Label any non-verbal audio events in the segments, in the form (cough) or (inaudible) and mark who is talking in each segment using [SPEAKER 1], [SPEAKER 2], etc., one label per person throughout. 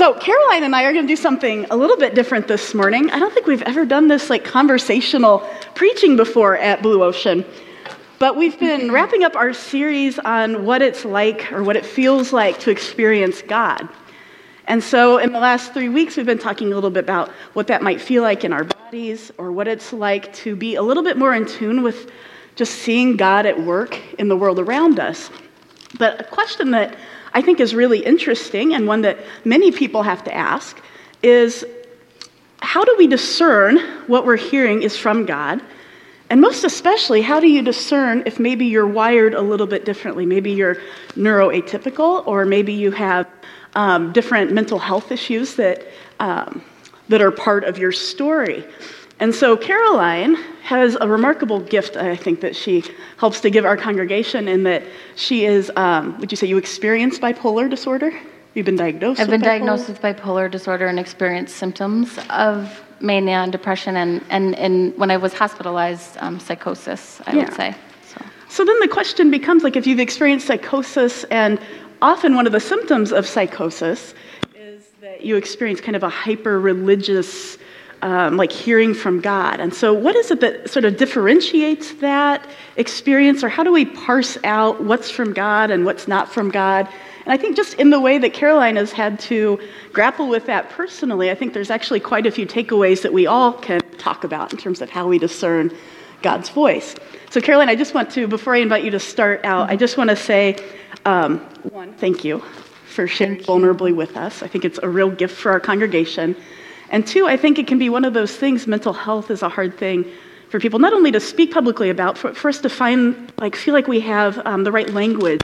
[SPEAKER 1] So, Caroline and I are going to do something a little bit different this morning. I don't think we've ever done this like conversational preaching before at Blue Ocean. But we've been (laughs) wrapping up our series on what it's like or what it feels like to experience God. And so, in the last three weeks, we've been talking a little bit about what that might feel like in our bodies or what it's like to be a little bit more in tune with just seeing God at work in the world around us. But a question that I think is really interesting and one that many people have to ask is how do we discern what we're hearing is from God? And most especially, how do you discern if maybe you're wired a little bit differently? Maybe you're neuroatypical, or maybe you have um, different mental health issues that, um, that are part of your story. And so Caroline has a remarkable gift, I think, that she helps to give our congregation in that she is, um, would you say you experience bipolar disorder? You've been diagnosed
[SPEAKER 2] I've been
[SPEAKER 1] bipolar?
[SPEAKER 2] diagnosed with bipolar disorder and experienced symptoms of mania and depression, and, and, and when I was hospitalized, um, psychosis, I
[SPEAKER 1] Yeah.
[SPEAKER 2] would say. So.
[SPEAKER 1] So then the question becomes like if you've experienced psychosis, and often one of the symptoms of psychosis is that you experience kind of a hyper religious, um, like hearing from God. And so, what is it that sort of differentiates that experience, or how do we parse out what's from God and what's not from God? And I think just in the way that Caroline has had to grapple with that personally, I think there's actually quite a few takeaways that we all can talk about in terms of how we discern God's voice. So, Caroline, I just want to, before I invite you to start out, I just want to say, um, one, thank you for sharing vulnerably with us. I think it's a real gift for our congregation. And two, I think it can be one of those things, mental health is a hard thing for people not only to speak publicly about, but for us to find, like, feel like we have um, the right language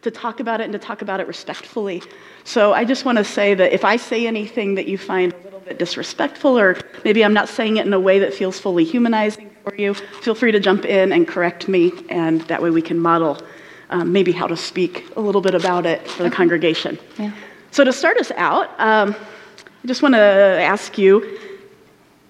[SPEAKER 1] to talk about it and to talk about it respectfully. So I just want to say that if I say anything that you find a little bit disrespectful, or maybe I'm not saying it in a way that feels fully humanizing for you, feel free to jump in and correct me, and that way we can model um, maybe how to speak a little bit about it for the congregation.
[SPEAKER 2] Yeah.
[SPEAKER 1] So to start us out, um, I just want to ask you.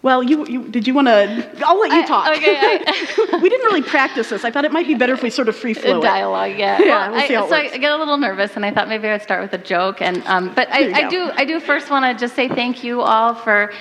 [SPEAKER 1] Well, you, you did you want to? I'll let you
[SPEAKER 2] I-
[SPEAKER 1] talk.
[SPEAKER 2] okay, I- (laughs) (laughs)
[SPEAKER 1] we didn't really practice this. I thought it might be better if we sort of free flow it.
[SPEAKER 2] dialogue, yeah.
[SPEAKER 1] Yeah,
[SPEAKER 2] Well,
[SPEAKER 1] we'll
[SPEAKER 2] I, so. I get a little nervous, and I thought maybe I'd start with a joke. And um, but I. I do, I do first want to just say thank you all for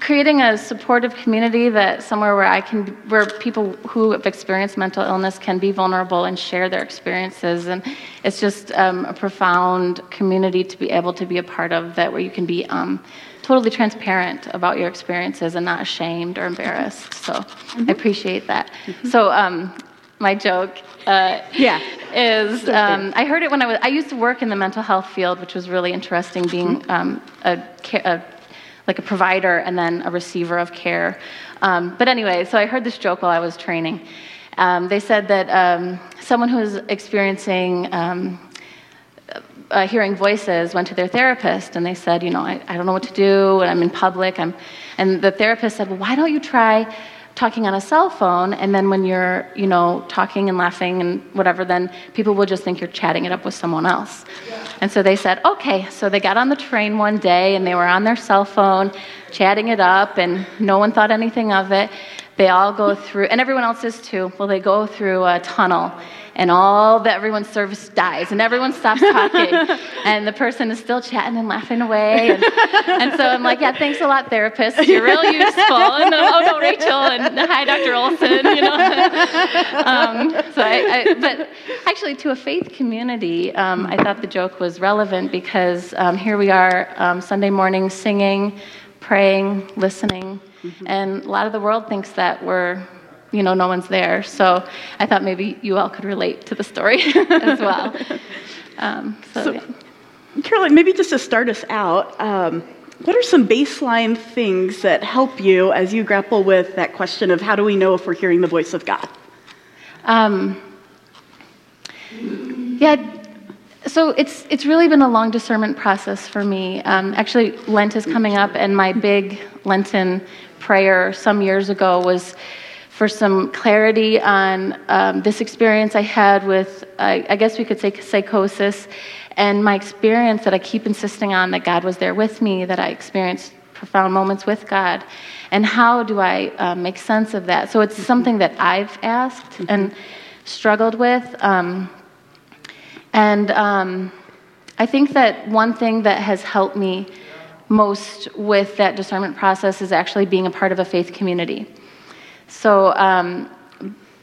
[SPEAKER 2] creating a supportive community that somewhere where I can, where people who have experienced mental illness can be vulnerable and share their experiences. And it's just um, a profound community to be able to be a part of that, where you can be. Um, totally transparent about your experiences and not ashamed or embarrassed so
[SPEAKER 1] Mm-hmm.
[SPEAKER 2] i appreciate that so um, my joke uh,
[SPEAKER 1] Yeah.
[SPEAKER 2] is um, I heard it when I was I used to work in the mental health field, which was really interesting, being um, a, a like a provider and then a receiver of care. Um, but anyway, so I heard this joke while I was training. Um, they said that um, someone who was experiencing um, uh, hearing voices went to their therapist and they said, you know, I, I don't know what to do and I'm in public. I'm, and the therapist said, well, why don't you try talking on a cell phone and then when you're, you know, talking and laughing and whatever, then people will just think you're chatting it up with someone else. And so they said, okay. So they got on the train one day and they were on their cell phone chatting it up and no one thought anything of it. They all go through, and everyone else is too. Well, they go through a tunnel, and all the everyone's service dies, and everyone stops (laughs) talking, and the person is still chatting and laughing away. And, and so I'm like, yeah, thanks a lot, therapist. You're real (laughs) useful. And then, oh no, Rachel, and hi, Dr. Olson. You know. (laughs) um, so I, I, but actually, to a faith community, um, I thought the joke was relevant because um, here we are um, Sunday morning singing, praying, listening. And a lot of the world thinks that we're, you know, no one's there. So I thought maybe you all could relate to the story (laughs) as well. (laughs) Um, so,
[SPEAKER 1] So-
[SPEAKER 2] yeah.
[SPEAKER 1] Caroline, maybe just to start us out, um, what are some baseline things that help you as you grapple with that question of how do we know if we're hearing the voice of God?
[SPEAKER 2] Um, yeah, so it's it's really been a long discernment process for me. Um, actually, Lent is coming up, and my big Lenten prayer some years ago was for some clarity on um, this experience I had with, I, I guess we could say, psychosis, and my experience that I keep insisting on that God was there with me, that I experienced profound moments with God, and how do I uh, make sense of that? So it's something that I've asked and struggled with. Um, and um, I think that one thing that has helped me most with that discernment process is actually being a part of a faith community. So, um,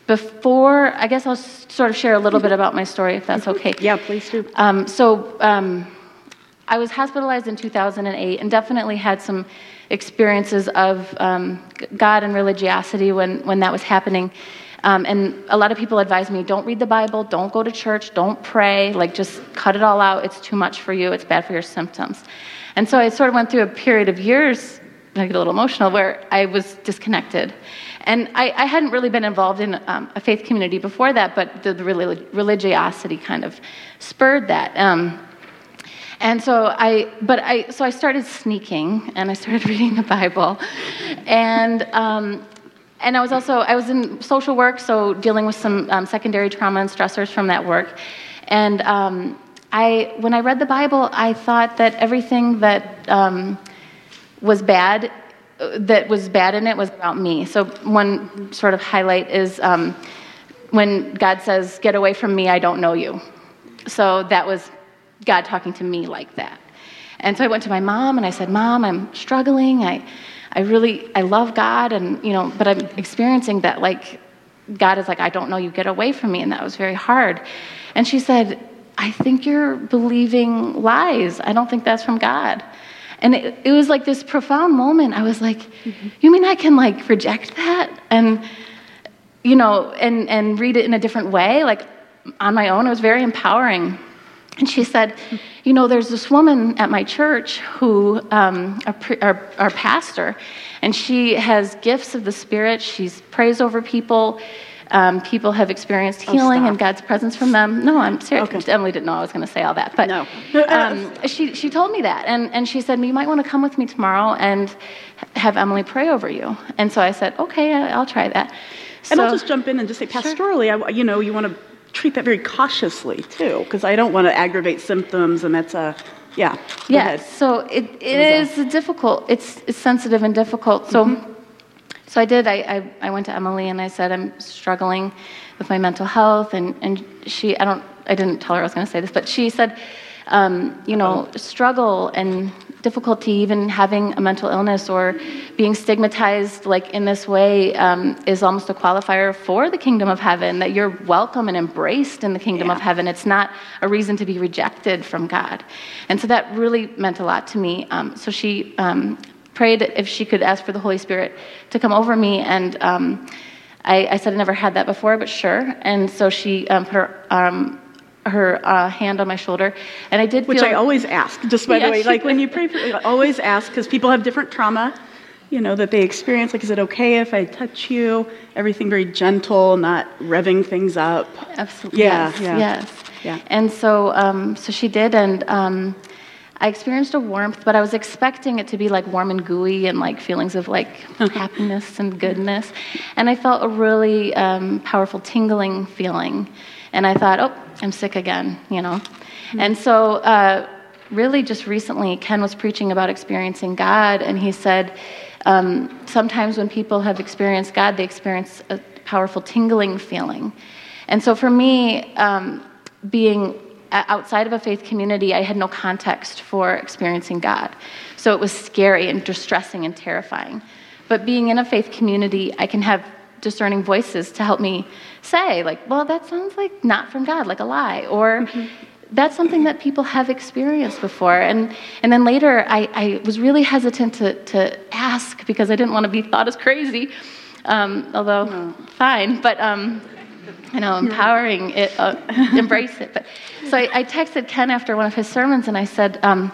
[SPEAKER 2] before, I guess I'll sort of share a little bit about my story, if that's okay.
[SPEAKER 1] Yeah, please do.
[SPEAKER 2] Um, so, um, I was hospitalized in 2008 and definitely had some experiences of um, God and religiosity when, when that was happening. Um, and a lot of people advised me don't read the Bible, don't go to church, don't pray, like just cut it all out. It's too much for you, it's bad for your symptoms. And so I sort of went through a period of years, I get a little emotional, where I was disconnected. And I, I hadn't really been involved in um, a faith community before that, but the, the religiosity kind of spurred that. Um, and so I, but I, so I started sneaking and I started (laughs) reading the Bible. And, um, and I was also, I was in social work, so dealing with some um, secondary trauma and stressors from that work. And um, I, when I read the Bible, I thought that everything that um, was bad, that was bad in it was about me. So one sort of highlight is um, when God says, get away from me, I don't know you. So that was God talking to me like that. And so I went to my mom and I said, Mom, I'm struggling. I, I really, I love God, and, you know, but I'm experiencing that, like, God is like, I don't know you, get away from me. And that was very hard. And she said, I think you're believing lies. I don't think that's from God. And it, it was like this profound moment. I was like, mm-hmm. you mean I can like reject that? And, you know, and, and read it in a different way, like on my own. It was very empowering. And she said, You know, there's this woman at my church who, um, our, our, pastor, and she has gifts of the Spirit. She prays over people. Um, people have experienced oh, healing oh, and God's presence from them. No, I'm serious. Okay. Emily didn't know I was going to say all that, but
[SPEAKER 1] no.
[SPEAKER 2] um, she she told me that, and and she said you might want to come with me tomorrow and have Emily pray over you. And so I said, okay, I'll try that.
[SPEAKER 1] And I'll just jump in and just say, pastorally, sure. I, you know, you want to treat that very cautiously too, because I don't want to aggravate symptoms, and that's a yeah.
[SPEAKER 2] Yes. So it, it is difficult. It's, it's sensitive and difficult. So. Mm-hmm. So I did. I, I, I, went to Emily and I said I'm struggling with my mental health, and, and she I don't I didn't tell her I was going to say this, but she said, um, you know, struggle and difficulty even having a mental illness or being stigmatized like in this way um, is almost a qualifier for the kingdom of heaven that you're welcome and embraced in the kingdom yeah. of heaven it's not a reason to be rejected from god and so that really meant a lot to me um, so she um, prayed if she could ask for the holy spirit to come over me and um, I, I, said i never had that before but sure and so she um, put her um, her uh, hand on my shoulder, and I did.
[SPEAKER 1] Which I always ask, just by yeah, the way, like when you (laughs) pray, for, always ask because people have different trauma, you know, that they experience. Like, is it okay if I touch you? Everything very gentle, not revving things up.
[SPEAKER 2] Absolutely. Yeah. Yes. Yeah. Yes. Yeah. And so, um, so she did, and. Um, I experienced a warmth, but I was expecting it to be like warm and gooey and like feelings of like (laughs) happiness and goodness. And I felt a really um, powerful tingling feeling. And I thought, oh, I'm sick again, you know. Mm-hmm. And so, uh, really, just recently, Ken was preaching about experiencing God, and he said, um, sometimes when people have experienced God, they experience a powerful tingling feeling. And so, for me, um, being outside of a faith community, I had no context for experiencing God. So it was scary and distressing and terrifying. But being in a faith community, I can have discerning voices to help me say, like, well, that sounds like not from God, like a lie, or mm-hmm. that's something that people have experienced before. And, and then later, I, I was really hesitant to, to ask because I didn't want to be thought as crazy, um, although no. fine, but. Um, you know, empowering it, uh, (laughs) embrace it. But so I, I, texted Ken after one of his sermons, and I said, um,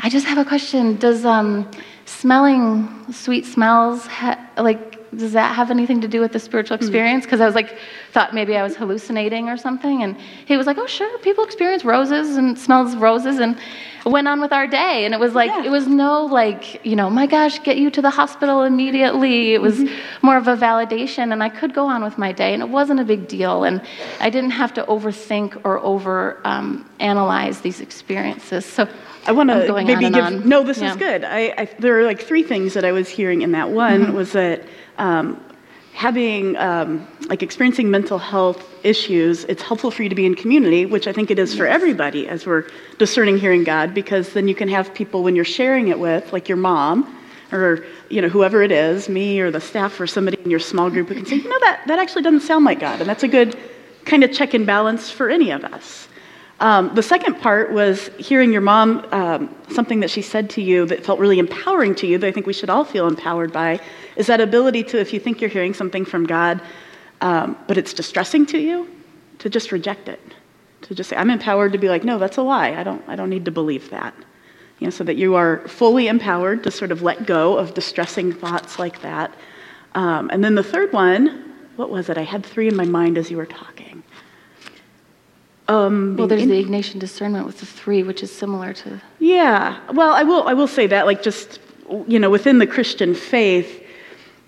[SPEAKER 2] "I just have a question. Does um, smelling sweet smells ha- like does that have anything to do with the spiritual hmm. experience? Because I was like, thought maybe I was hallucinating or something. And he was like, oh, sure, people experience roses and smells roses and went on with our day. And it was like, yeah. it was no like, you know, my gosh, get you to the hospital immediately. It was mm-hmm. more of a validation. And I could go on with my day and it wasn't a big deal. And I didn't have to overthink or over um, analyze these experiences. So
[SPEAKER 1] I want to maybe give, on. no, this yeah. is good. I, I, there are like three things that I was hearing in that. One mm-hmm. was that um, having um, like experiencing mental health issues it's helpful for you to be in community which i think it is for everybody as we're discerning hearing god because then you can have people when you're sharing it with like your mom or you know whoever it is me or the staff or somebody in your small group who can say you know that that actually doesn't sound like god and that's a good kind of check and balance for any of us um, the second part was hearing your mom, um, something that she said to you that felt really empowering to you, that I think we should all feel empowered by, is that ability to, if you think you're hearing something from God, um, but it's distressing to you, to just reject it. To just say, I'm empowered to be like, no, that's a lie. I don't, I don't need to believe that. You know, so that you are fully empowered to sort of let go of distressing thoughts like that. Um, and then the third one, what was it? I had three in my mind as you were talking.
[SPEAKER 2] Um, well, there's in- the Ignatian discernment with the three, which is similar to.
[SPEAKER 1] Yeah. Well, I will. I will say that, like, just you know, within the Christian faith,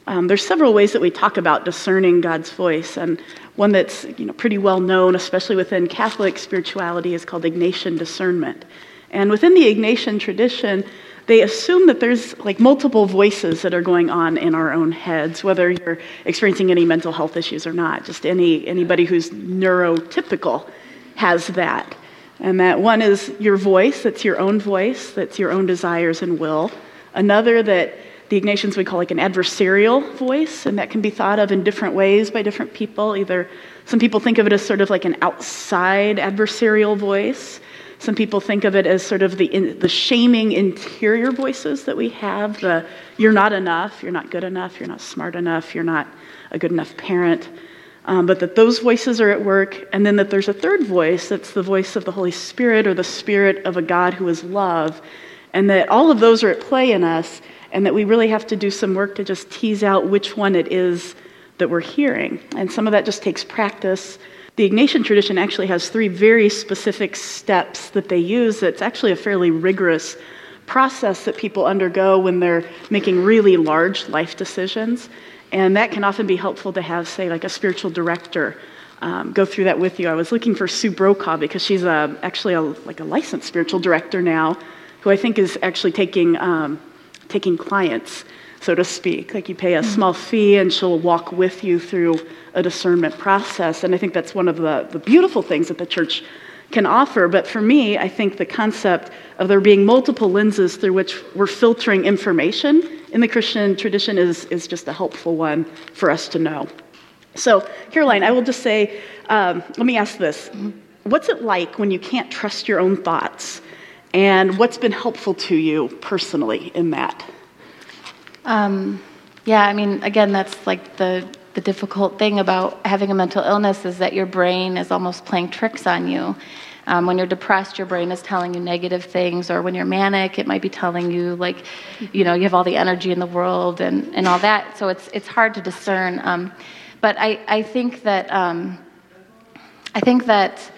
[SPEAKER 1] um, there's several ways that we talk about discerning God's voice, and one that's you know pretty well known, especially within Catholic spirituality, is called Ignatian discernment. And within the Ignatian tradition, they assume that there's like multiple voices that are going on in our own heads, whether you're experiencing any mental health issues or not. Just any anybody who's neurotypical has that. And that one is your voice, that's your own voice, that's your own desires and will. Another that the Ignatians would call like an adversarial voice, and that can be thought of in different ways by different people. Either some people think of it as sort of like an outside adversarial voice. Some people think of it as sort of the, in, the shaming interior voices that we have the you're not enough, you're not good enough, you're not smart enough, you're not a good enough parent um, but that those voices are at work, and then that there's a third voice that's the voice of the Holy Spirit or the Spirit of a God who is love, and that all of those are at play in us, and that we really have to do some work to just tease out which one it is that we're hearing. And some of that just takes practice. The Ignatian tradition actually has three very specific steps that they use It's actually a fairly rigorous process that people undergo when they're making really large life decisions. And that can often be helpful to have, say, like a spiritual director um, go through that with you. I was looking for Sue Brokaw because she's a, actually a, like a licensed spiritual director now, who I think is actually taking, um, taking clients, so to speak. Like you pay a mm-hmm. small fee and she'll walk with you through a discernment process. And I think that's one of the, the beautiful things that the church can offer. But for me, I think the concept of there being multiple lenses through which we're filtering information in the Christian tradition is, is just a helpful one for us to know. So, Caroline, I will just say, um, let me ask this. What's it like when you can't trust your own thoughts? And what's been helpful to you personally in that?
[SPEAKER 2] Um, yeah, I mean, again, that's like the, the difficult thing about having a mental illness is that your brain is almost playing tricks on you. Um, when you're depressed, your brain is telling you negative things, or when you're manic, it might be telling you like, you know, you have all the energy in the world and, and all that. So it's it's hard to discern. Um, but I I think that um, I think that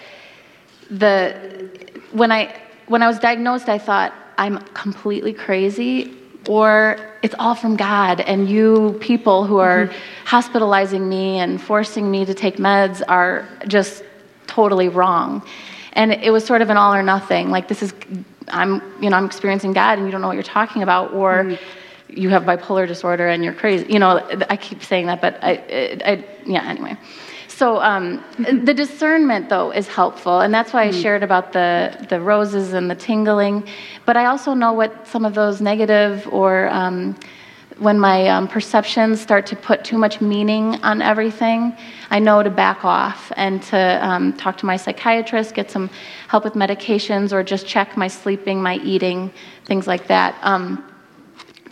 [SPEAKER 2] the when I when I was diagnosed, I thought I'm completely crazy or it's all from God, and you people who are mm-hmm. hospitalizing me and forcing me to take meds are just totally wrong and it was sort of an all or nothing like this is i'm you know i'm experiencing god and you don't know what you're talking about or mm. you have bipolar disorder and you're crazy you know i keep saying that but i, I yeah anyway so um, the discernment though is helpful and that's why i mm. shared about the the roses and the tingling but i also know what some of those negative or um, when my um, perceptions start to put too much meaning on everything, I know to back off and to um, talk to my psychiatrist, get some help with medications, or just check my sleeping, my eating, things like that.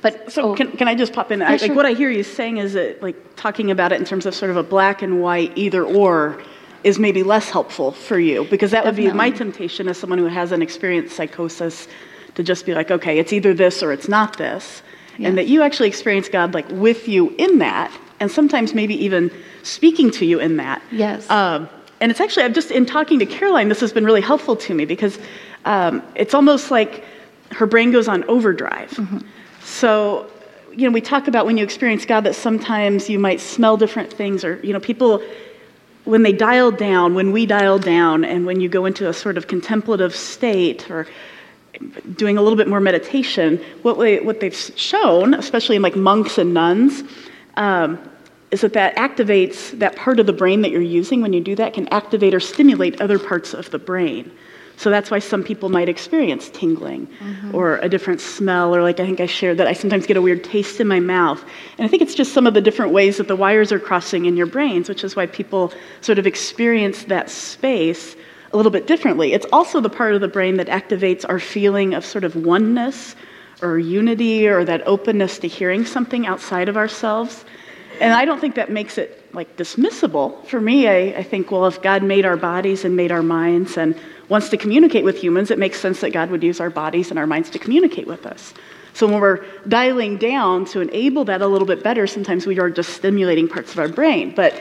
[SPEAKER 1] But so oh, can, can I just pop in? Yeah, I, sure. Like what I hear you saying is that like talking about it in terms of sort of a black and white either or is maybe less helpful for you because that Definitely. would be my temptation as someone who hasn't experienced psychosis to just be like, okay, it's either this or it's not this yeah. and that you actually experience God like with you in that, and sometimes maybe even speaking to you in that.
[SPEAKER 2] Yes.
[SPEAKER 1] Um, and it's actually, I've just in talking to Caroline, this has been really helpful to me because um, it's almost like her brain goes on overdrive. Mm-hmm. So, you know, we talk about when you experience God that sometimes you might smell different things, or, you know, people, when they dial down, when we dial down, and when you go into a sort of contemplative state, or doing a little bit more meditation, what, we, what they've shown, especially in like monks and nuns, um, is that that activates that part of the brain that you're using when you do that can activate or stimulate other parts of the brain. So that's why some people might experience tingling mm-hmm. or a different smell, or like I think I shared that I sometimes get a weird taste in my mouth. And I think it's just some of the different ways that the wires are crossing in your brains, which is why people sort of experience that space a little bit differently. It's also the part of the brain that activates our feeling of sort of oneness or unity or that openness to hearing something outside of ourselves. And I don't think that makes it like dismissible. For me, I, I think, well, if God made our bodies and made our minds and wants to communicate with humans, it makes sense that God would use our bodies and our minds to communicate with us. So when we're dialing down to enable that a little bit better, sometimes we are just stimulating parts of our brain. But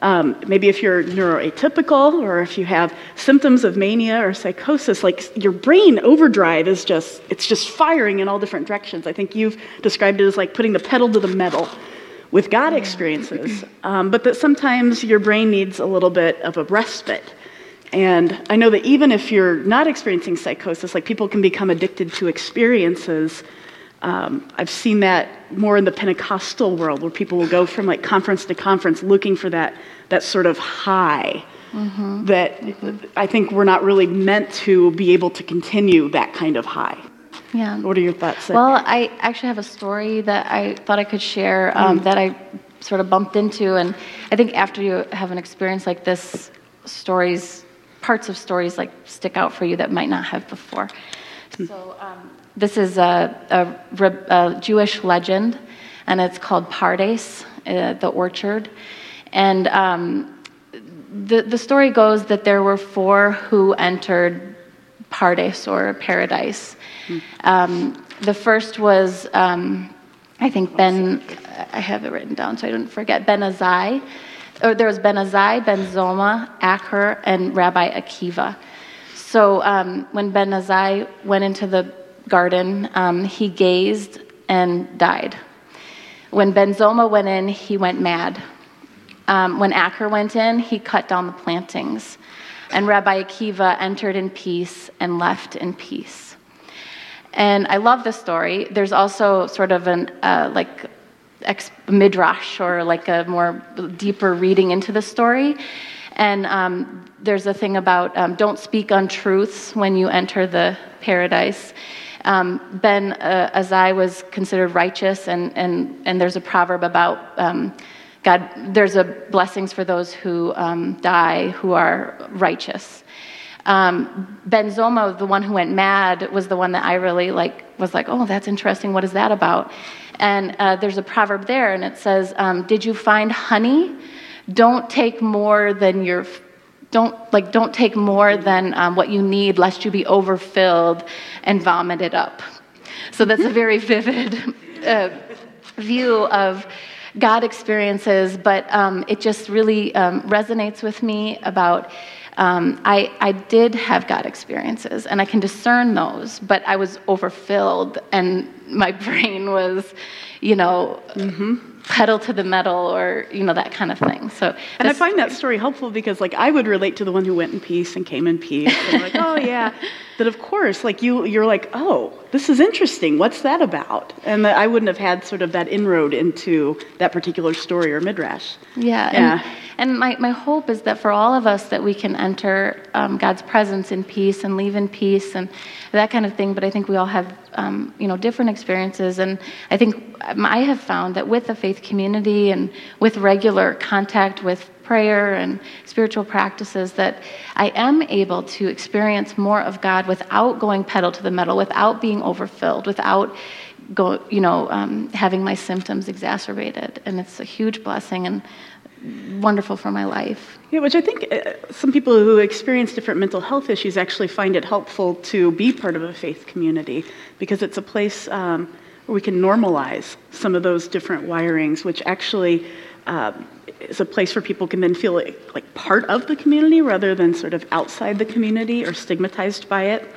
[SPEAKER 1] um, maybe if you're neuroatypical or if you have symptoms of mania or psychosis, like your brain overdrive is just, it's just firing in all different directions. I think you've described it as like putting the pedal to the metal with God experiences. Um, but that sometimes your brain needs a little bit of a respite. And I know that even if you're not experiencing psychosis, like people can become addicted to experiences um, I've seen that more in the Pentecostal world, where people will go from like conference to conference looking for that that sort of high. Mm-hmm. That mm-hmm. I think we're not really meant to be able to continue that kind of high.
[SPEAKER 2] Yeah.
[SPEAKER 1] What are your thoughts?
[SPEAKER 2] Well, I actually have a story that I thought I could share um, mm. that I sort of bumped into, and I think after you have an experience like this, stories, parts of stories like stick out for you that might not have before. Mm. So. Um, this is a, a, a Jewish legend, and it's called Pardes, uh, the orchard. And um, the, the story goes that there were four who entered Pardes or paradise. Mm. Um, the first was, um, I think, Ben, I have it written down so I don't forget, Ben Azai. Or there was Ben Azai, Ben Zoma, Acher, and Rabbi Akiva. So um, when Ben Azai went into the garden, um, he gazed and died. When Ben Zoma went in, he went mad. Um, when Acher went in, he cut down the plantings. And Rabbi Akiva entered in peace and left in peace. And I love the story. There's also sort of an uh, like ex- midrash or like a more deeper reading into the story. And um, there's a thing about um, don't speak untruths when you enter the paradise. Um, ben uh, Azai was considered righteous, and, and, and there's a proverb about um, God, there's a blessings for those who um, die who are righteous. Um, ben Zomo, the one who went mad, was the one that I really like. Was like, oh, that's interesting. What is that about? And uh, there's a proverb there, and it says, um, "Did you find honey? Don't take more than your don't like don't take more than um, what you need lest you be overfilled and vomited up so that's a very vivid uh, view of god experiences but um, it just really um, resonates with me about um, I, I did have god experiences and i can discern those but i was overfilled and my (laughs) brain was you know mm-hmm pedal to the metal or you know that kind of thing. So
[SPEAKER 1] and i find that story helpful because like i would relate to the one who went in peace and came in peace. And like oh (laughs) yeah. That of course like you you're like oh this is interesting. What's that about? And i wouldn't have had sort of that inroad into that particular story or midrash.
[SPEAKER 2] Yeah yeah. and, and my, my hope is that for all of us that we can enter um, god's presence in peace and leave in peace and that kind of thing. But i think we all have um, you know different experiences. And i think i have found that with the faith community and with regular contact with prayer and spiritual practices that I am able to experience more of God without going pedal to the metal, without being overfilled, without go, you know, um, having my symptoms exacerbated. And it's a huge blessing and wonderful for my life.
[SPEAKER 1] Yeah, which I think uh, some people who experience different mental health issues actually find it helpful to be part of a faith community because it's a place um, where we can normalize some of those different wirings, which actually uh, is a place where people can then feel like, like, part of the community rather than sort of outside the community or stigmatized by it.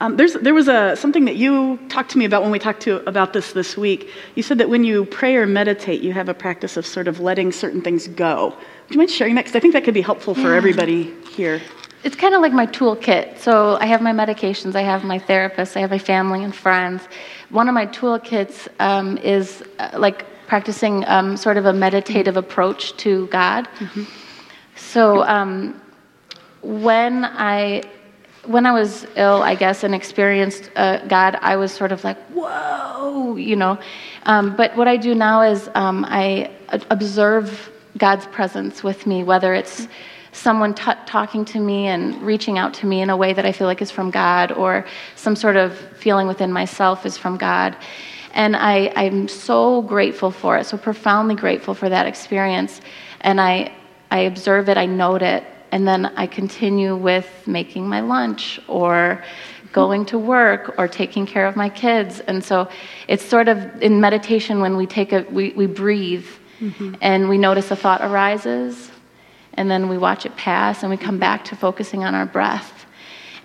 [SPEAKER 1] Um, there was a, something that you talked to me about when we talked to, about this this week. You said that when you pray or meditate, you have a practice of sort of letting certain things go. Would you mind sharing that? Because I think that could be helpful for yeah. everybody here.
[SPEAKER 2] It's kind of like my toolkit. So I have my medications, I have my therapist, I have my family and friends. One of my toolkits um, is uh, like practicing um, sort of a meditative approach to God. Mm-hmm. So um, when I when I was ill, I guess, and experienced uh, God, I was sort of like, whoa, you know. Um, but what I do now is um, I observe God's presence with me, whether it's someone t- talking to me and reaching out to me in a way that I feel like is from God, or some sort of feeling within myself is from God. And I, I'm so grateful for it, so profoundly grateful for that experience. And I, I observe it, I note it, and then I continue with making my lunch or going to work or taking care of my kids. And so it's sort of in meditation when we take a we, we breathe mm-hmm. and we notice a thought arises and then we watch it pass and we come back to focusing on our breath.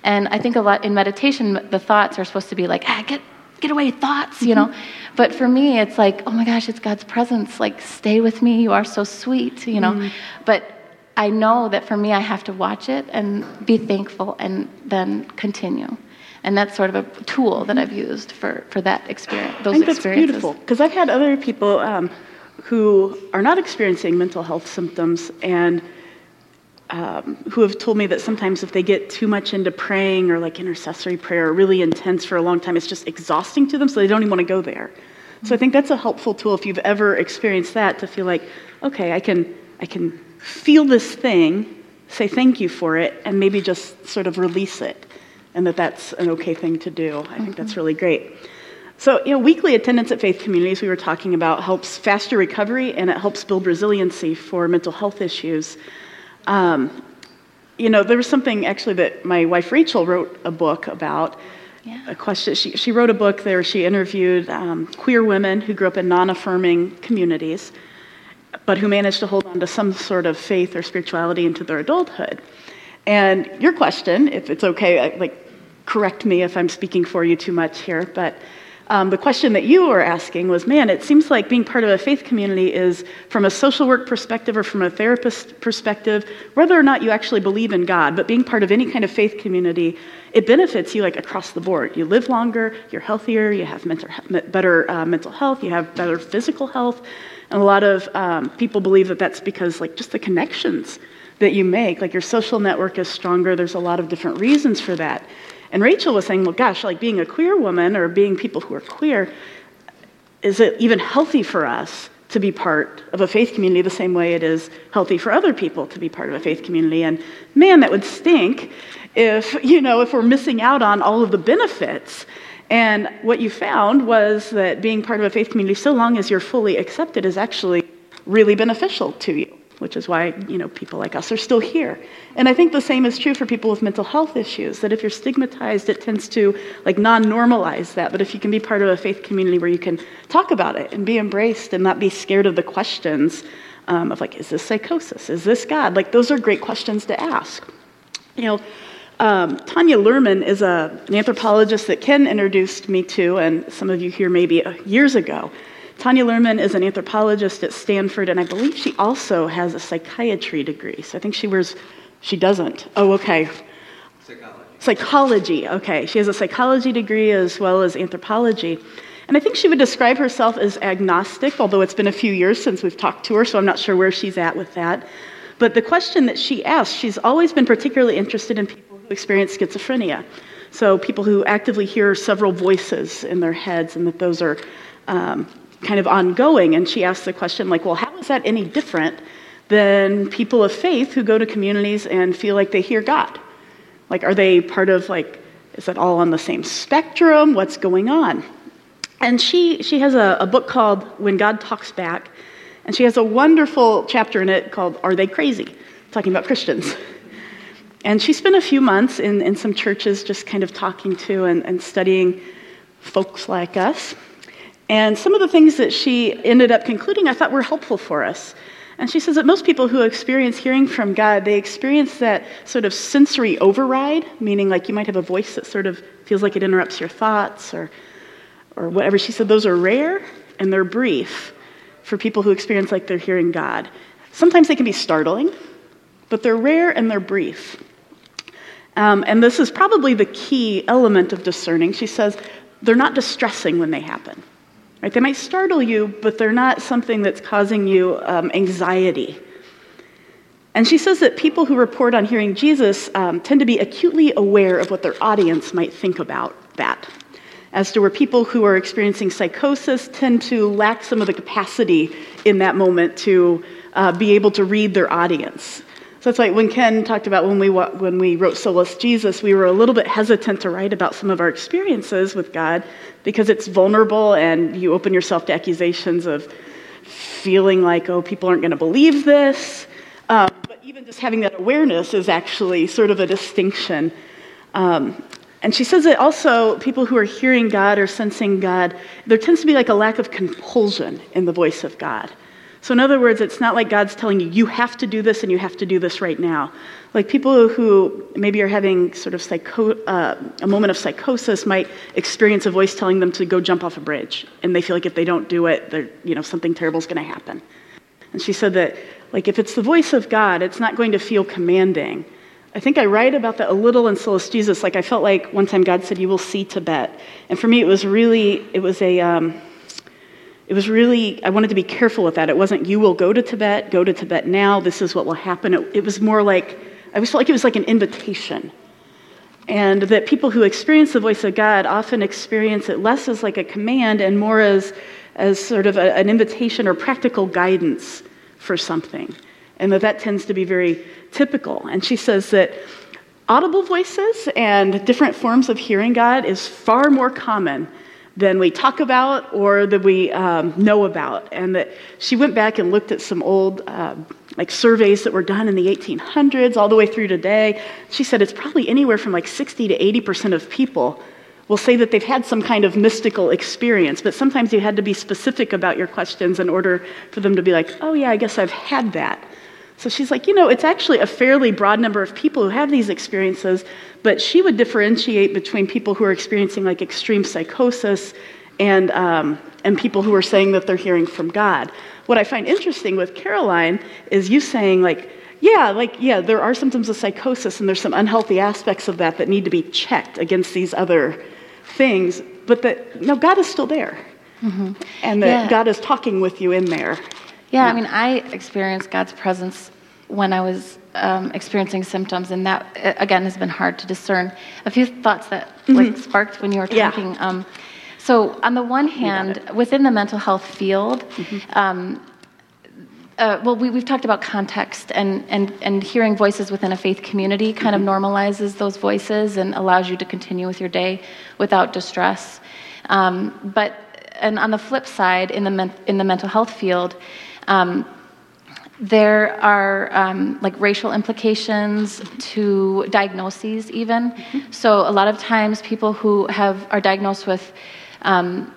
[SPEAKER 2] And I think a lot in meditation, the thoughts are supposed to be like, ah, get, get away, thoughts, you know? Mm-hmm. But for me, it's like, oh my gosh, it's God's presence. Like, stay with me. You are so sweet, you know? Mm. But I know that for me, I have to watch it and be thankful and then continue. And that's sort of a tool that I've used for, for that experience, those
[SPEAKER 1] I think
[SPEAKER 2] experiences.
[SPEAKER 1] That's beautiful. Because I've had other people um, who are not experiencing mental health symptoms and um, who have told me that sometimes if they get too much into praying or like intercessory prayer, really intense for a long time, it's just exhausting to them, so they don't even want to go there. So I think that's a helpful tool if you've ever experienced that to feel like, okay, I can, I can feel this thing, say thank you for it, and maybe just sort of release it, and that that's an okay thing to do. I think that's really great. So, you know, weekly attendance at faith communities, we were talking about, helps faster recovery and it helps build resiliency for mental health issues. Um, you know, there was something actually that my wife Rachel wrote a book about. Yeah. A question. She, she wrote a book there. She interviewed um, queer women who grew up in non-affirming communities, but who managed to hold on to some sort of faith or spirituality into their adulthood. And your question, if it's okay, like correct me if I'm speaking for you too much here, but um, the question that you were asking was man, it seems like being part of a faith community is from a social work perspective or from a therapist perspective, whether or not you actually believe in God, but being part of any kind of faith community, it benefits you like across the board. You live longer, you're healthier, you have mental, better uh, mental health, you have better physical health. And a lot of um, people believe that that's because, like, just the connections that you make, like your social network is stronger. There's a lot of different reasons for that. And Rachel was saying, well, gosh, like being a queer woman or being people who are queer, is it even healthy for us to be part of a faith community the same way it is healthy for other people to be part of a faith community? And man, that would stink if, you know, if we're missing out on all of the benefits. And what you found was that being part of a faith community, so long as you're fully accepted, is actually really beneficial to you which is why you know people like us are still here. And i think the same is true for people with mental health issues that if you're stigmatized it tends to like non-normalize that. But if you can be part of a faith community where you can talk about it and be embraced and not be scared of the questions um, of like is this psychosis? Is this god? Like those are great questions to ask. You know um, Tanya Luhrmann is a, an anthropologist that Ken introduced me to, and some of you here maybe uh, years ago. Tanya Luhrmann is an anthropologist at Stanford, and I believe she also has a psychiatry degree. So I think she wears, she doesn't. Oh, okay. Psychology. Psychology, okay. She has a psychology degree as well as anthropology. And I think she would describe herself as agnostic, although it's been a few years since we've talked to her, so I'm not sure where she's at with that. But the question that she asked, she's always been particularly interested in people who experience schizophrenia. So people who actively hear several voices in their heads, and that those are um, kind of ongoing. And she asked the question, like, well, how is that any different than people of faith who go to communities and feel like they hear God? Like, are they part of, like, is it all on the same spectrum? What's going on? And she, she has a, a book called When God Talks Back, and she has a wonderful chapter in it called Are They Crazy? talking about Christians. And she spent a few months in, in some churches just kind of talking to and, and studying folks like us. And some of the things that she ended up concluding I thought were helpful for us. And she says that most people who experience hearing from God, they experience that sort of sensory override, meaning like you might have a voice that sort of feels like it interrupts your thoughts or, or whatever. She said those are rare and they're brief for people who experience like they're hearing God. Sometimes they can be startling, but they're rare and they're brief. Um, and this is probably the key element of discerning. She says they're not distressing when they happen. Right? They might startle you, but they're not something that's causing you um, anxiety. And she says that people who report on hearing Jesus um, tend to be acutely aware of what their audience might think about that. As to where people who are experiencing psychosis tend to lack some of the capacity in that moment to uh, be able to read their audience. So that's why when Ken talked about when we, when we wrote Solus Jesus, we were a little bit hesitant to write about some of our experiences with God because it's vulnerable and you open yourself to accusations of feeling like, oh, people aren't going to believe this. Um, but even just having that awareness is actually sort of a distinction. Um, and she says that also people who are hearing God or sensing God, there tends to be like a lack of compulsion in the voice of God. So, in other words, it's not like God's telling you, you have to do this and you have to do this right now. Like people who maybe are having sort of psycho- uh, a moment of psychosis might experience a voice telling them to go jump off a bridge, and they feel like if they don't do it, you know, something terrible is going to happen. And she said that, like, if it's the voice of God, it's not going to feel commanding. I think I write about that a little in Solus Jesus. Like, I felt like one time God said, "You will see Tibet," and for me, it was really, it was a. Um, it was really, I wanted to be careful with that. It wasn't, you will go to Tibet, go to Tibet now, this is what will happen. It, it was more like, I always felt like it was like an invitation. And that people who experience the voice of God often experience it less as like a command and more as, as sort of a, an invitation or practical guidance for something. And that that tends to be very typical. And she says that audible voices and different forms of hearing God is far more common than we talk about or that we um, know about. And that she went back and looked at some old uh, like surveys that were done in the 1800s all the way through today. She said it's probably anywhere from like 60 to 80 percent of people will say that they've had some kind of mystical experience, but sometimes you had to be specific about your questions in order for them to be like, oh, yeah, I guess I've had that. So she's like, you know, it's actually a fairly broad number of people who have these experiences, but she would differentiate between people who are experiencing like extreme psychosis and, um, and people who are saying that they're hearing from God. What I find interesting with Caroline is you saying, like, yeah, like, yeah, there are symptoms of psychosis and there's some unhealthy aspects of that that need to be checked against these other things, but that, no, God is still there. Mm-hmm. And that yeah. God is talking with you in there.
[SPEAKER 2] Yeah, I mean, I experienced God's presence when I was um, experiencing symptoms, and that again has been hard to discern. A few thoughts that mm-hmm. like sparked when you were talking. Yeah. Um, so, on the one hand, within the mental health field, mm-hmm. um, uh, well, we, have talked about context and, and, and hearing voices within a faith community kind mm-hmm. of normalizes those voices and allows you to continue with your day without distress. Um, but and on the flip side, in the men- in the mental health field, um, there are um, like racial implications to diagnoses, even. Mm-hmm. So a lot of times, people who have are diagnosed with, um,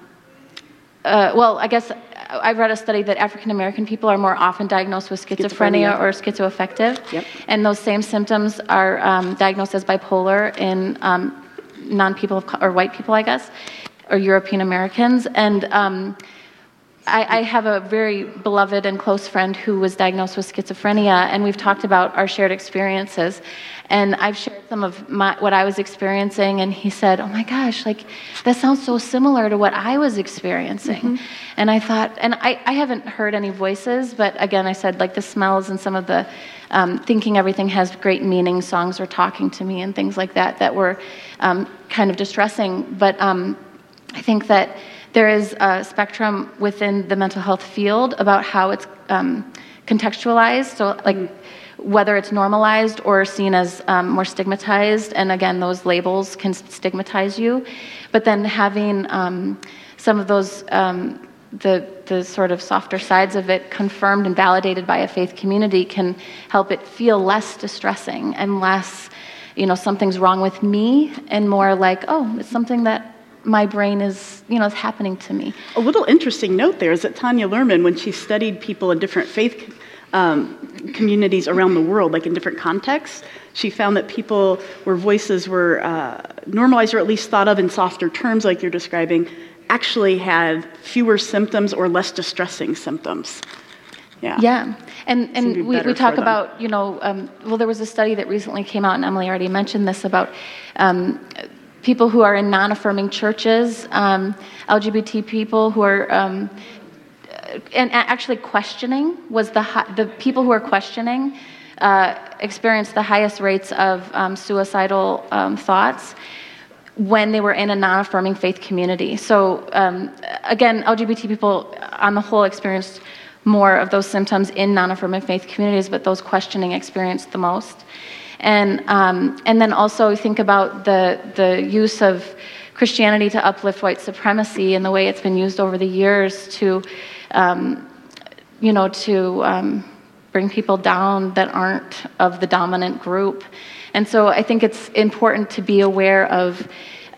[SPEAKER 2] uh, well, I guess I've read a study that African American people are more often diagnosed with schizophrenia, schizophrenia. or schizoaffective, yep. and those same symptoms are um, diagnosed as bipolar in um, non-people or white people, I guess, or European Americans, and um, I, I, have a very beloved and close friend who was diagnosed with schizophrenia, and we've talked about our shared experiences. And I've shared some of my, what I was experiencing, and he said, "Oh my gosh, like that sounds so similar to what I was experiencing." Mm-hmm. And I thought, and I, I haven't heard any voices, but again, I said like the smells and some of the um, thinking everything has great meaning. Songs were talking to me and things like that that were um, kind of distressing. But um, I think that there is a spectrum within the mental health field about how it's um, contextualized. So, like, whether it's normalized or seen as um, more stigmatized, and again, those labels can stigmatize you. But then having um, some of those, um, the, the sort of softer sides of it confirmed and validated by a faith community can help it feel less distressing and less, you know, something's wrong with me, and more like, oh, it's something that my brain is, you know, is happening to me.
[SPEAKER 1] A little interesting note there is that Tanya Luhrmann, when she studied people in different faith um, communities around the world, like in different contexts, she found that people where voices were uh, normalized or at least thought of in softer terms, like you're describing, actually had fewer symptoms or less distressing symptoms.
[SPEAKER 2] Yeah. Yeah. And, and we, we talk about, you know, um, well, there was a study that recently came out, and Emily already mentioned this about um, people who are in non-affirming churches, um, LGBT people who are um, and actually questioning was the the people who are questioning uh, experience the highest rates of um, suicidal um, thoughts when they were in a non-affirming faith community. So um, again, LGBT people on the whole experienced more of those symptoms in non-affirming faith communities, but those questioning experienced the most. And um, and then also think about the the use of Christianity to uplift white supremacy and the way it's been used over the years to, um, you know, to um, bring people down that aren't of the dominant group. And so I think it's important to be aware of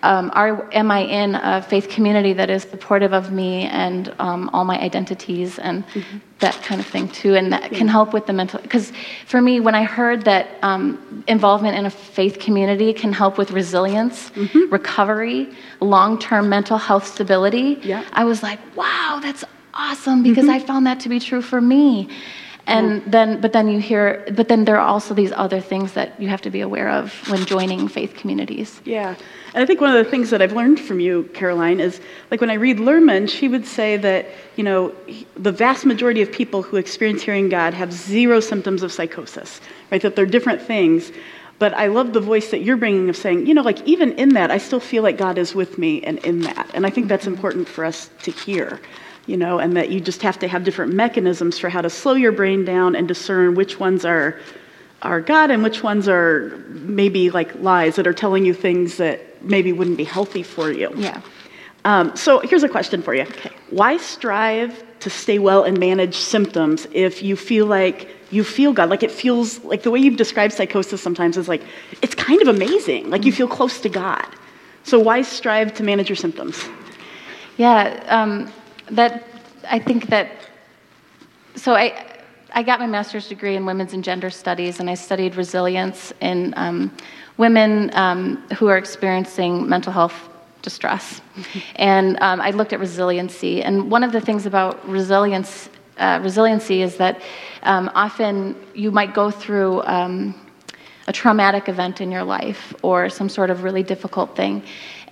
[SPEAKER 2] um, are, am I in a faith community that is supportive of me and um, all my identities and mm-hmm. that kind of thing too, and that yeah. can help with the mental. Because for me, when I heard that um, involvement in a faith community can help with resilience, mm-hmm. recovery, long-term mental health stability, yeah. I was like, wow, that's awesome because mm-hmm. I found that to be true for me and then but then you hear but then there are also these other things that you have to be aware of when (laughs) joining faith communities.
[SPEAKER 1] Yeah. And i think one of the things that i've learned from you caroline is like when i read Luhrmann she would say that you know the vast majority of people who experience hearing god have zero symptoms of psychosis right? That they're different things. But I love the voice that you're bringing of saying, you know, like even in that, I still feel like God is with me and in that. And I think that's mm-hmm. important for us to hear you know, and that you just have to have different mechanisms for how to slow your brain down and discern which ones are are God and which ones are maybe like lies that are telling you things that maybe wouldn't be healthy for you.
[SPEAKER 2] Yeah.
[SPEAKER 1] Um, so here's a question for you. Okay. Why strive to stay well and manage symptoms if you feel like you feel God? Like it feels like the way you've described psychosis sometimes is like it's kind of amazing. Like you feel close to God. So why strive to manage your symptoms?
[SPEAKER 2] Yeah. Um, that I think that so I I got my master's degree in women's and gender studies, and I studied resilience in um, women um, who are experiencing mental health distress. Mm-hmm. (laughs) And um, I looked at resiliency, and one of the things about resilience uh, resiliency is that um, often you might go through um, a traumatic event in your life or some sort of really difficult thing.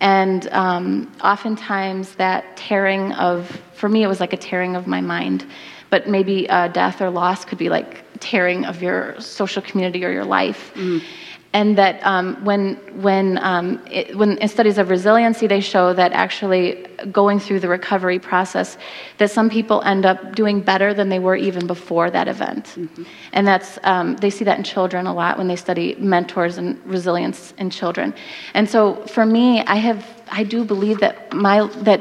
[SPEAKER 2] And um, oftentimes, that tearing of, for me, it was like a tearing of my mind, but maybe uh, death or loss could be like tearing of your social community or your life. Mm and that um, when when um, it, when in studies of resiliency they show that actually going through the recovery process that some people end up doing better than they were even before that event mm-hmm. and that's um, they see that in children a lot when they study mentors and resilience in children and so for me i have i do believe that my that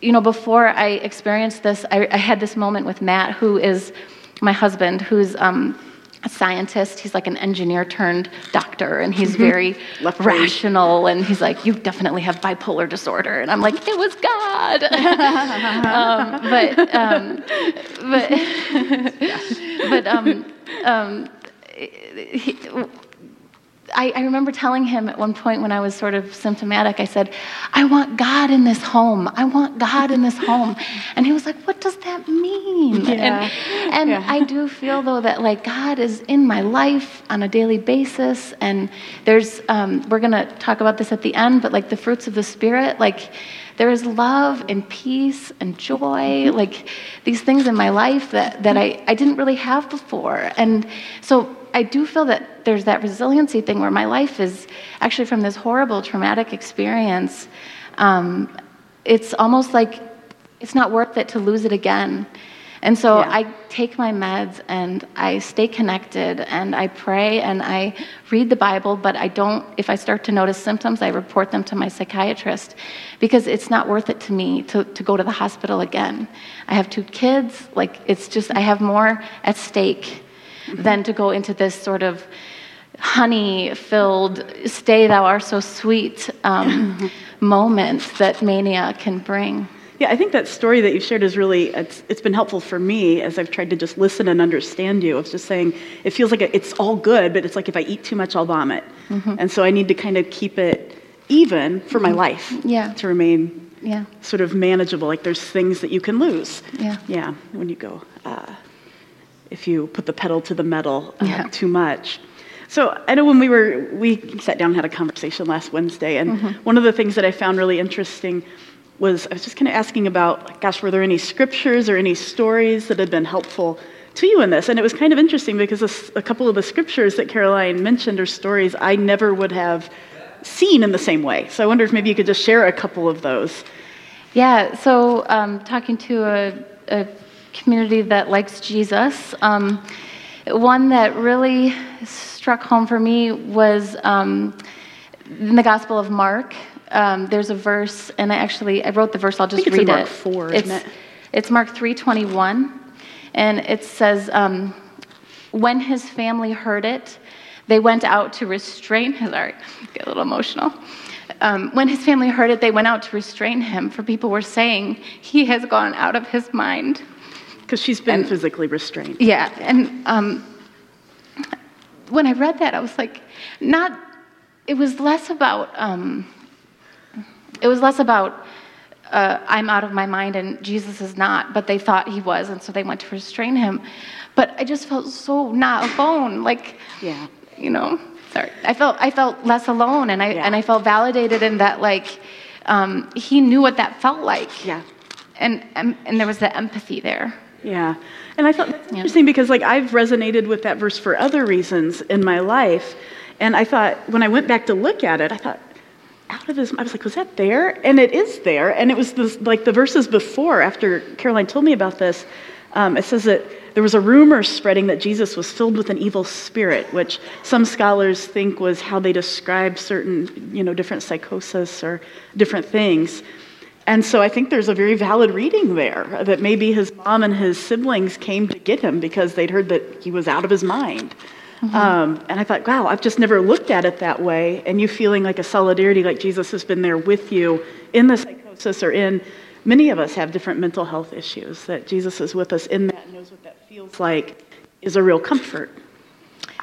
[SPEAKER 2] you know before i experienced this i, I had this moment with matt who is my husband who's um, a scientist. He's like an engineer turned doctor, and he's mm-hmm. very rational. And he's like, "You definitely have bipolar disorder." And I'm like, "It was God." (laughs) um, but um, but (laughs) but um, um, he, I, I, remember telling him at one point when I was sort of symptomatic, I said, I want God in this home. I want God in this home. (laughs) And he was like, What does that mean? Yeah. And, and yeah. I do feel, though, that like God is in my life on a daily basis. And there's, um, we're going to talk about this at the end, but like the fruits of the Spirit, like, there is love and peace and joy, mm-hmm. like these things in my life that, that I, I didn't really have before. And so I do feel that there's that resiliency thing where my life is actually from this horrible traumatic experience. Um, it's almost like it's not worth it to lose it again. And so yeah. I take my meds and I stay connected and I pray and I read the Bible, but I don't, if I start to notice symptoms, I report them to my psychiatrist because it's not worth it to me to, to go to the hospital again. I have two kids, like it's just, I have more at stake than to go into this sort of honey filled, stay thou art so sweet um, (laughs) moment that mania can bring.
[SPEAKER 1] Yeah, I think that story that you've shared is really, it's, it's been helpful for me as I've tried to just listen and understand you. Of just saying, it feels like it's all good, but it's like if I eat too much, I'll vomit. Mm-hmm. And so I need to kind of keep it even for my mm-hmm. life
[SPEAKER 2] yeah.
[SPEAKER 1] to remain yeah. sort of manageable. Like there's things that you can lose.
[SPEAKER 2] Yeah.
[SPEAKER 1] Yeah, when you go. Uh, if you put the pedal to the metal uh, yeah. too much. So I know when we were, we sat down and had a conversation last Wednesday, and mm-hmm. one of the things that I found really interesting was I was just kind of asking about, gosh, were there any scriptures or any stories that had been helpful to you in this? And it was kind of interesting because a, a couple of the scriptures that Caroline mentioned are stories I never would have seen in the same way. So I wonder if maybe you could just share a couple of those.
[SPEAKER 2] Yeah, so um, talking to a, a, community that likes Jesus, um, one that really struck home for me was um, in the Gospel of Mark. Um, there's a verse, and I actually I wrote the verse. I'll just read
[SPEAKER 1] Mark it. Four,
[SPEAKER 2] it's,
[SPEAKER 1] it?
[SPEAKER 2] it's Mark three twenty one, and it says, um, "When his family heard it, they went out to restrain." His, Sorry, (laughs) get a little emotional. Um, when his family heard it, they went out to restrain him, for people were saying, He has gone out of his mind.
[SPEAKER 1] Because she's been and, physically restrained.
[SPEAKER 2] Yeah. And um, when I read that, I was like, not, it was less about, um, it was less about, uh, I'm out of my mind and Jesus is not, but they thought he was, and so they went to restrain him. But I just felt so not alone. Like,
[SPEAKER 1] yeah.
[SPEAKER 2] you know, sorry. I felt I felt less alone, and I yeah. and I felt validated in that like um, he knew what that felt like.
[SPEAKER 1] Yeah.
[SPEAKER 2] And, and and there was the empathy there.
[SPEAKER 1] Yeah. And I thought that's yeah. interesting because like I've resonated with that verse for other reasons in my life. And I thought when I went back to look at it, I thought, out of his I was like, was that there? And it is there. And it was this, like the verses before, after Caroline told me about this, um, it says that there was a rumor spreading that Jesus was filled with an evil spirit, which some scholars think was how they describe certain, you know, different psychosis or different things. And so I think there's a very valid reading there that maybe his mom and his siblings came to get him because they'd heard that he was out of his mind. Mm-hmm. Um, and I thought, wow, I've just never looked at it that way. And you feeling like a solidarity, like Jesus has been there with you in the psychosis or in many of us have different mental health issues, that Jesus is with us in that, knows what that feels like, is a real comfort.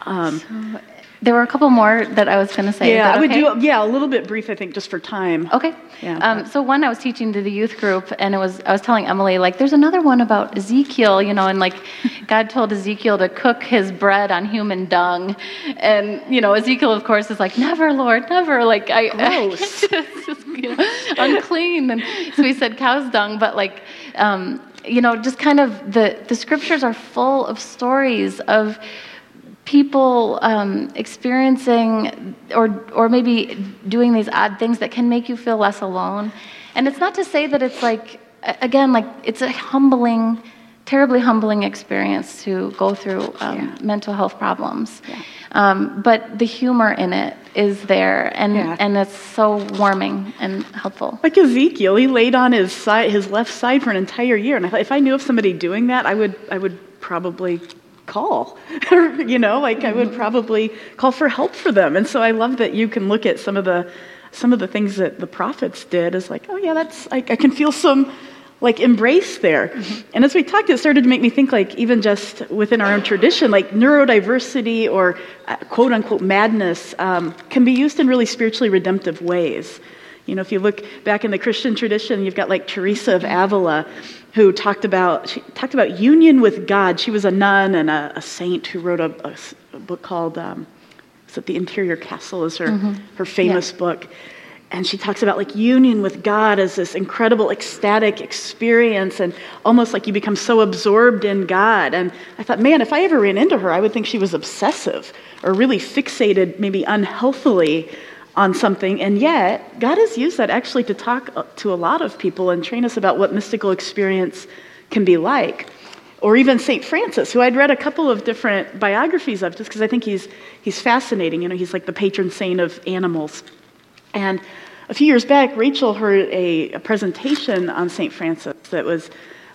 [SPEAKER 2] Um, so there were a couple more that I was going to say.
[SPEAKER 1] Yeah,
[SPEAKER 2] I
[SPEAKER 1] would do. Yeah, a little bit brief, I think, just for time.
[SPEAKER 2] Okay. Yeah. Um, so one, I was teaching to the youth group, and it was I was telling Emily like, there's another one about Ezekiel, you know, and like, God told Ezekiel to cook his bread on human dung, and you know, Ezekiel, of course, is like, never, Lord, never. Like, I, (laughs)
[SPEAKER 1] Gross.
[SPEAKER 2] I (laughs) just, you know, unclean, and so he said cow's dung, but like. Um, you know, just kind of the, the scriptures are full of stories of people um, experiencing or, or maybe doing these odd things that can make you feel less alone. And it's not to say that it's like, again, like it's a humbling, terribly humbling experience to go through um, yeah. mental health problems. Yeah. Um, but the humor in it is there, and, yeah. and it's so warming and helpful.
[SPEAKER 1] Like Ezekiel, he laid on his side, his left side for an entire year, and I thought if I knew of somebody doing that, I would, I would probably call. (laughs) you know, like I would mm-hmm. probably call for help for them. And so I love that you can look at some of the some of the things that the prophets did as like, oh yeah, that's I, I can feel some like embrace there. Mm-hmm. And as we talked, it started to make me think like even just within our own tradition, like neurodiversity or uh, quote unquote madness um, can be used in really spiritually redemptive ways. You know, if you look back in the Christian tradition, you've got like Teresa of Avila, who talked about she talked about union with God. She was a nun and a, a saint who wrote a, a, a book called um, "Is it the Interior Castle?" Is her mm-hmm. her famous yeah. book, and she talks about like union with God as this incredible ecstatic experience, and almost like you become so absorbed in God. And I thought, man, if I ever ran into her, I would think she was obsessive or really fixated, maybe unhealthily on something. And yet, God has used that actually to talk to a lot of people and train us about what mystical experience can be like. Or even St. Francis, who I'd read a couple of different biographies of just because I think he's, he's fascinating. You know, he's like the patron saint of animals. And a few years back, Rachel heard a, a presentation on St. Francis that was,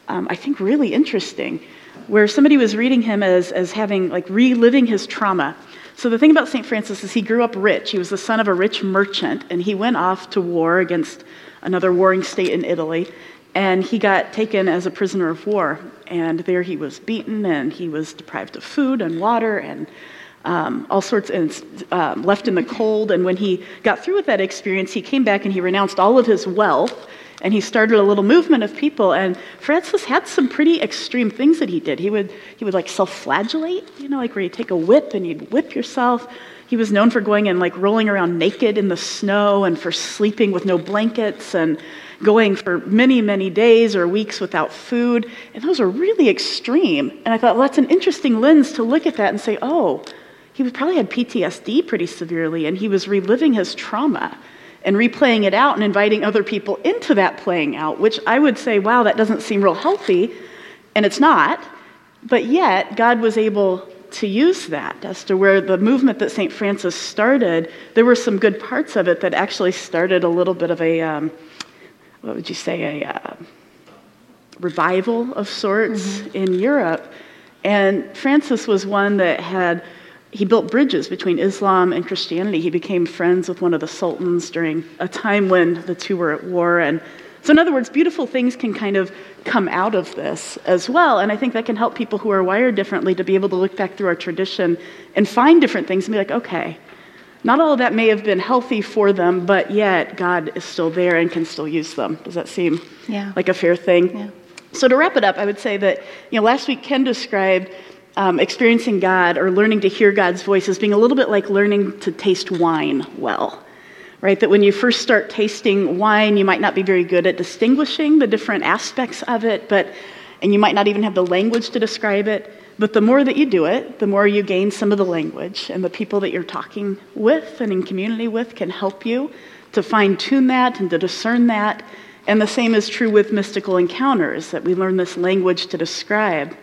[SPEAKER 1] um, I think, really interesting, where somebody was reading him as, as having, like, reliving his trauma so the thing about St. Francis is he grew up rich. He was the son of a rich merchant, and he went off to war against another warring state in Italy. And he got taken as a prisoner of war. And there he was beaten, and he was deprived of food and water and um, all sorts, and um, left in the cold. And when he got through with that experience, he came back and he renounced all of his wealth And he started a little movement of people. And Francis had some pretty extreme things that he did. He would, he would like self flagellate, you know, like where you take a whip and you'd whip yourself. He was known for going and like rolling around naked in the snow and for sleeping with no blankets and going for many, many days or weeks without food. And those are really extreme. And I thought, well, that's an interesting lens to look at that and say, oh, he probably had PTSD pretty severely and he was reliving his trauma and replaying it out and inviting other people into that playing out, which I would say, wow, that doesn't seem real healthy. And it's not. But yet, God was able to use that as to where the movement that St. Francis started, there were some good parts of it that actually started a little bit of a, um, what would you say, a uh, revival of sorts mm-hmm. in Europe. And Francis was one that had, he built bridges between Islam and Christianity. He became friends with one of the sultans during a time when the two were at war. And so, in other words, beautiful things can kind of come out of this as well. And I think that can help people who are wired differently to be able to look back through our tradition and find different things and be like, okay, not all of that may have been healthy for them, but yet God is still there and can still use them. Does that seem yeah. like a fair thing? Yeah. So, to wrap it up, I would say that, you know, last week Ken described um, experiencing God or learning to hear God's voice as being a little bit like learning to taste wine well right? That when you first start tasting wine, you might not be very good at distinguishing the different aspects of it, but and you might not even have the language to describe it. But the more that you do it, the more you gain some of the language, and the people that you're talking with and in community with can help you to fine tune that and to discern that. And the same is true with mystical encounters, that we learn this language to describe.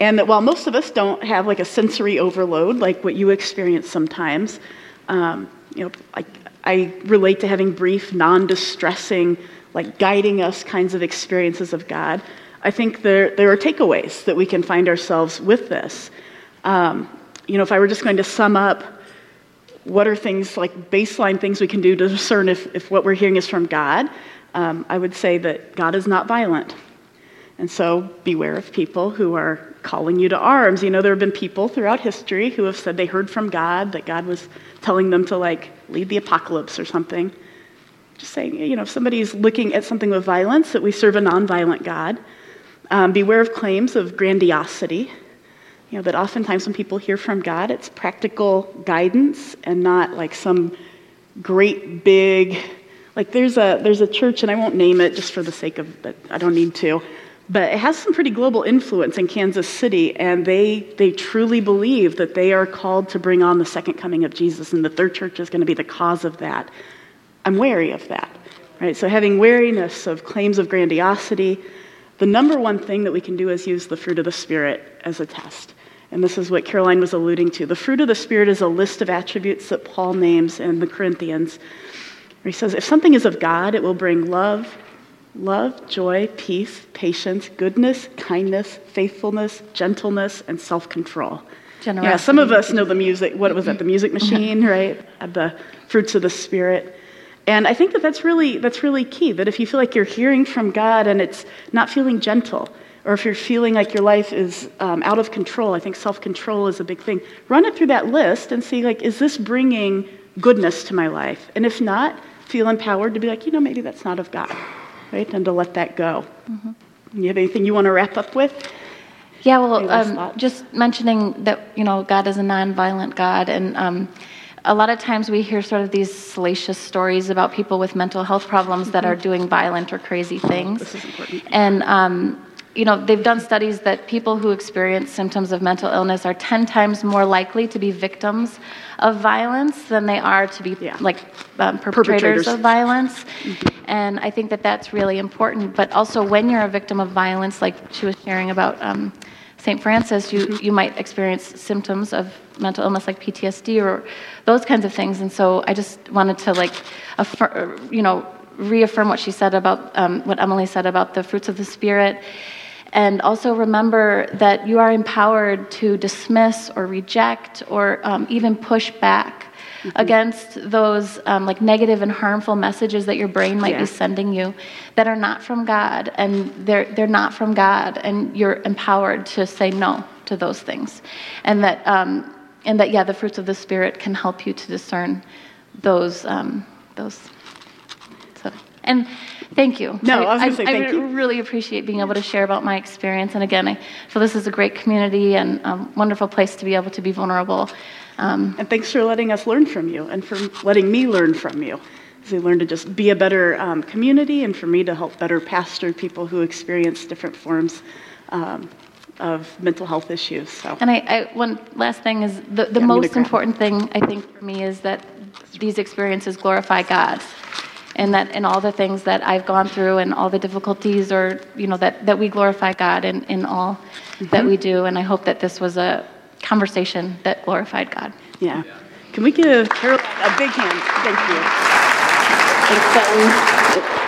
[SPEAKER 1] And that while most of us don't have like a sensory overload like what you experience sometimes, um, you know, like I relate to having brief, non distressing, like guiding us kinds of experiences of God. I think there, there are takeaways that we can find ourselves with this. Um, you know, if I were just going to sum up what are things like baseline things we can do to discern if, if what we're hearing is from God, um, I would say that God is not violent. And so beware of people who are calling you to arms. You know, there have been people throughout history who have said they heard from God, that God was telling them to like lead the apocalypse or something. Just saying, you know, if somebody's looking at something with violence, that we serve a nonviolent God. Um, beware of claims of grandiosity. You know, that oftentimes when people hear from God, it's practical guidance and not like some great big, like there's a, there's a church, and I won't name it just for the sake of, I don't need to, but it has some pretty global influence in Kansas City, and they, they truly believe that they are called to bring on the second coming of Jesus, and that their church is going to be the cause of that. I'm wary of that, right? So, having wariness of claims of grandiosity, the number one thing that we can do is use the fruit of the Spirit as a test. And this is what Caroline was alluding to. The fruit of the Spirit is a list of attributes that Paul names in the Corinthians. He says, if something is of God, it will bring love, love, joy, peace, patience, goodness, kindness, faithfulness, gentleness, and self control. Yeah, some of us know the music. What was that? The music mm-hmm. machine, mm-hmm. right? Uh, the fruits of the spirit. And I think that that's really that's really key. That if you feel like you're hearing from God and it's not feeling gentle, or if you're feeling like your life is um, out of control, I think self control is a big thing. Run it through that list and see like, is this bringing goodness to my life? And if not, feel empowered to be like, you know, maybe that's not of God right? And to let that go. Mm-hmm. You have anything you want to wrap up with?
[SPEAKER 2] Yeah, well, um, just mentioning that you know God is a non-violent God, and um, a lot of times we hear sort of these salacious stories about people with mental health problems mm-hmm. that are mm-hmm. doing violent or crazy things.
[SPEAKER 1] This is important.
[SPEAKER 2] And um, you know, they've done studies that people who experience symptoms of mental illness are 10 times more likely to be victims of violence than they are to be yeah. like um, perpetrators, perpetrators, of violence. Mm-hmm. And I think that that's really important. But also, when you're a victim of violence, like she was sharing about um, St. Francis, you, mm-hmm. you might experience symptoms of mental illness like PTSD or those kinds of things. And so I just wanted to like, affirm, you know, reaffirm what she said about um, what Emily said about the fruits of the Spirit and also remember that you are empowered to dismiss or reject or um, even push back mm-hmm. against those um, like negative and harmful messages that your brain might yeah. be sending you that are not from God and they're, they're not from God and you're empowered to say no to those things and that um, and that yeah the fruits of the spirit can help you to discern those um, those And thank you.
[SPEAKER 1] No, I was gonna say thank
[SPEAKER 2] I
[SPEAKER 1] you.
[SPEAKER 2] really appreciate being able to share about my experience. And again, I feel this is a great community and a wonderful place to be able to be vulnerable. Um,
[SPEAKER 1] And thanks for letting us learn from you and for letting me learn from you. As we learn to just be a better um, community and for me to help better pastor people who experience different forms um, of mental health issues. So,
[SPEAKER 2] And I, I, one last thing is the, the
[SPEAKER 1] Yeah,
[SPEAKER 2] most important thing I think for me is that these experiences glorify God. And that in all the things that I've gone through and all the difficulties or, you know, that, that we glorify God in, in all that
[SPEAKER 1] Mm-hmm.
[SPEAKER 2] we do. And I hope that this was a conversation that glorified God.
[SPEAKER 1] yeah. Can we give Caroline a big hand? Thank you.
[SPEAKER 3] Thanks, Sutton.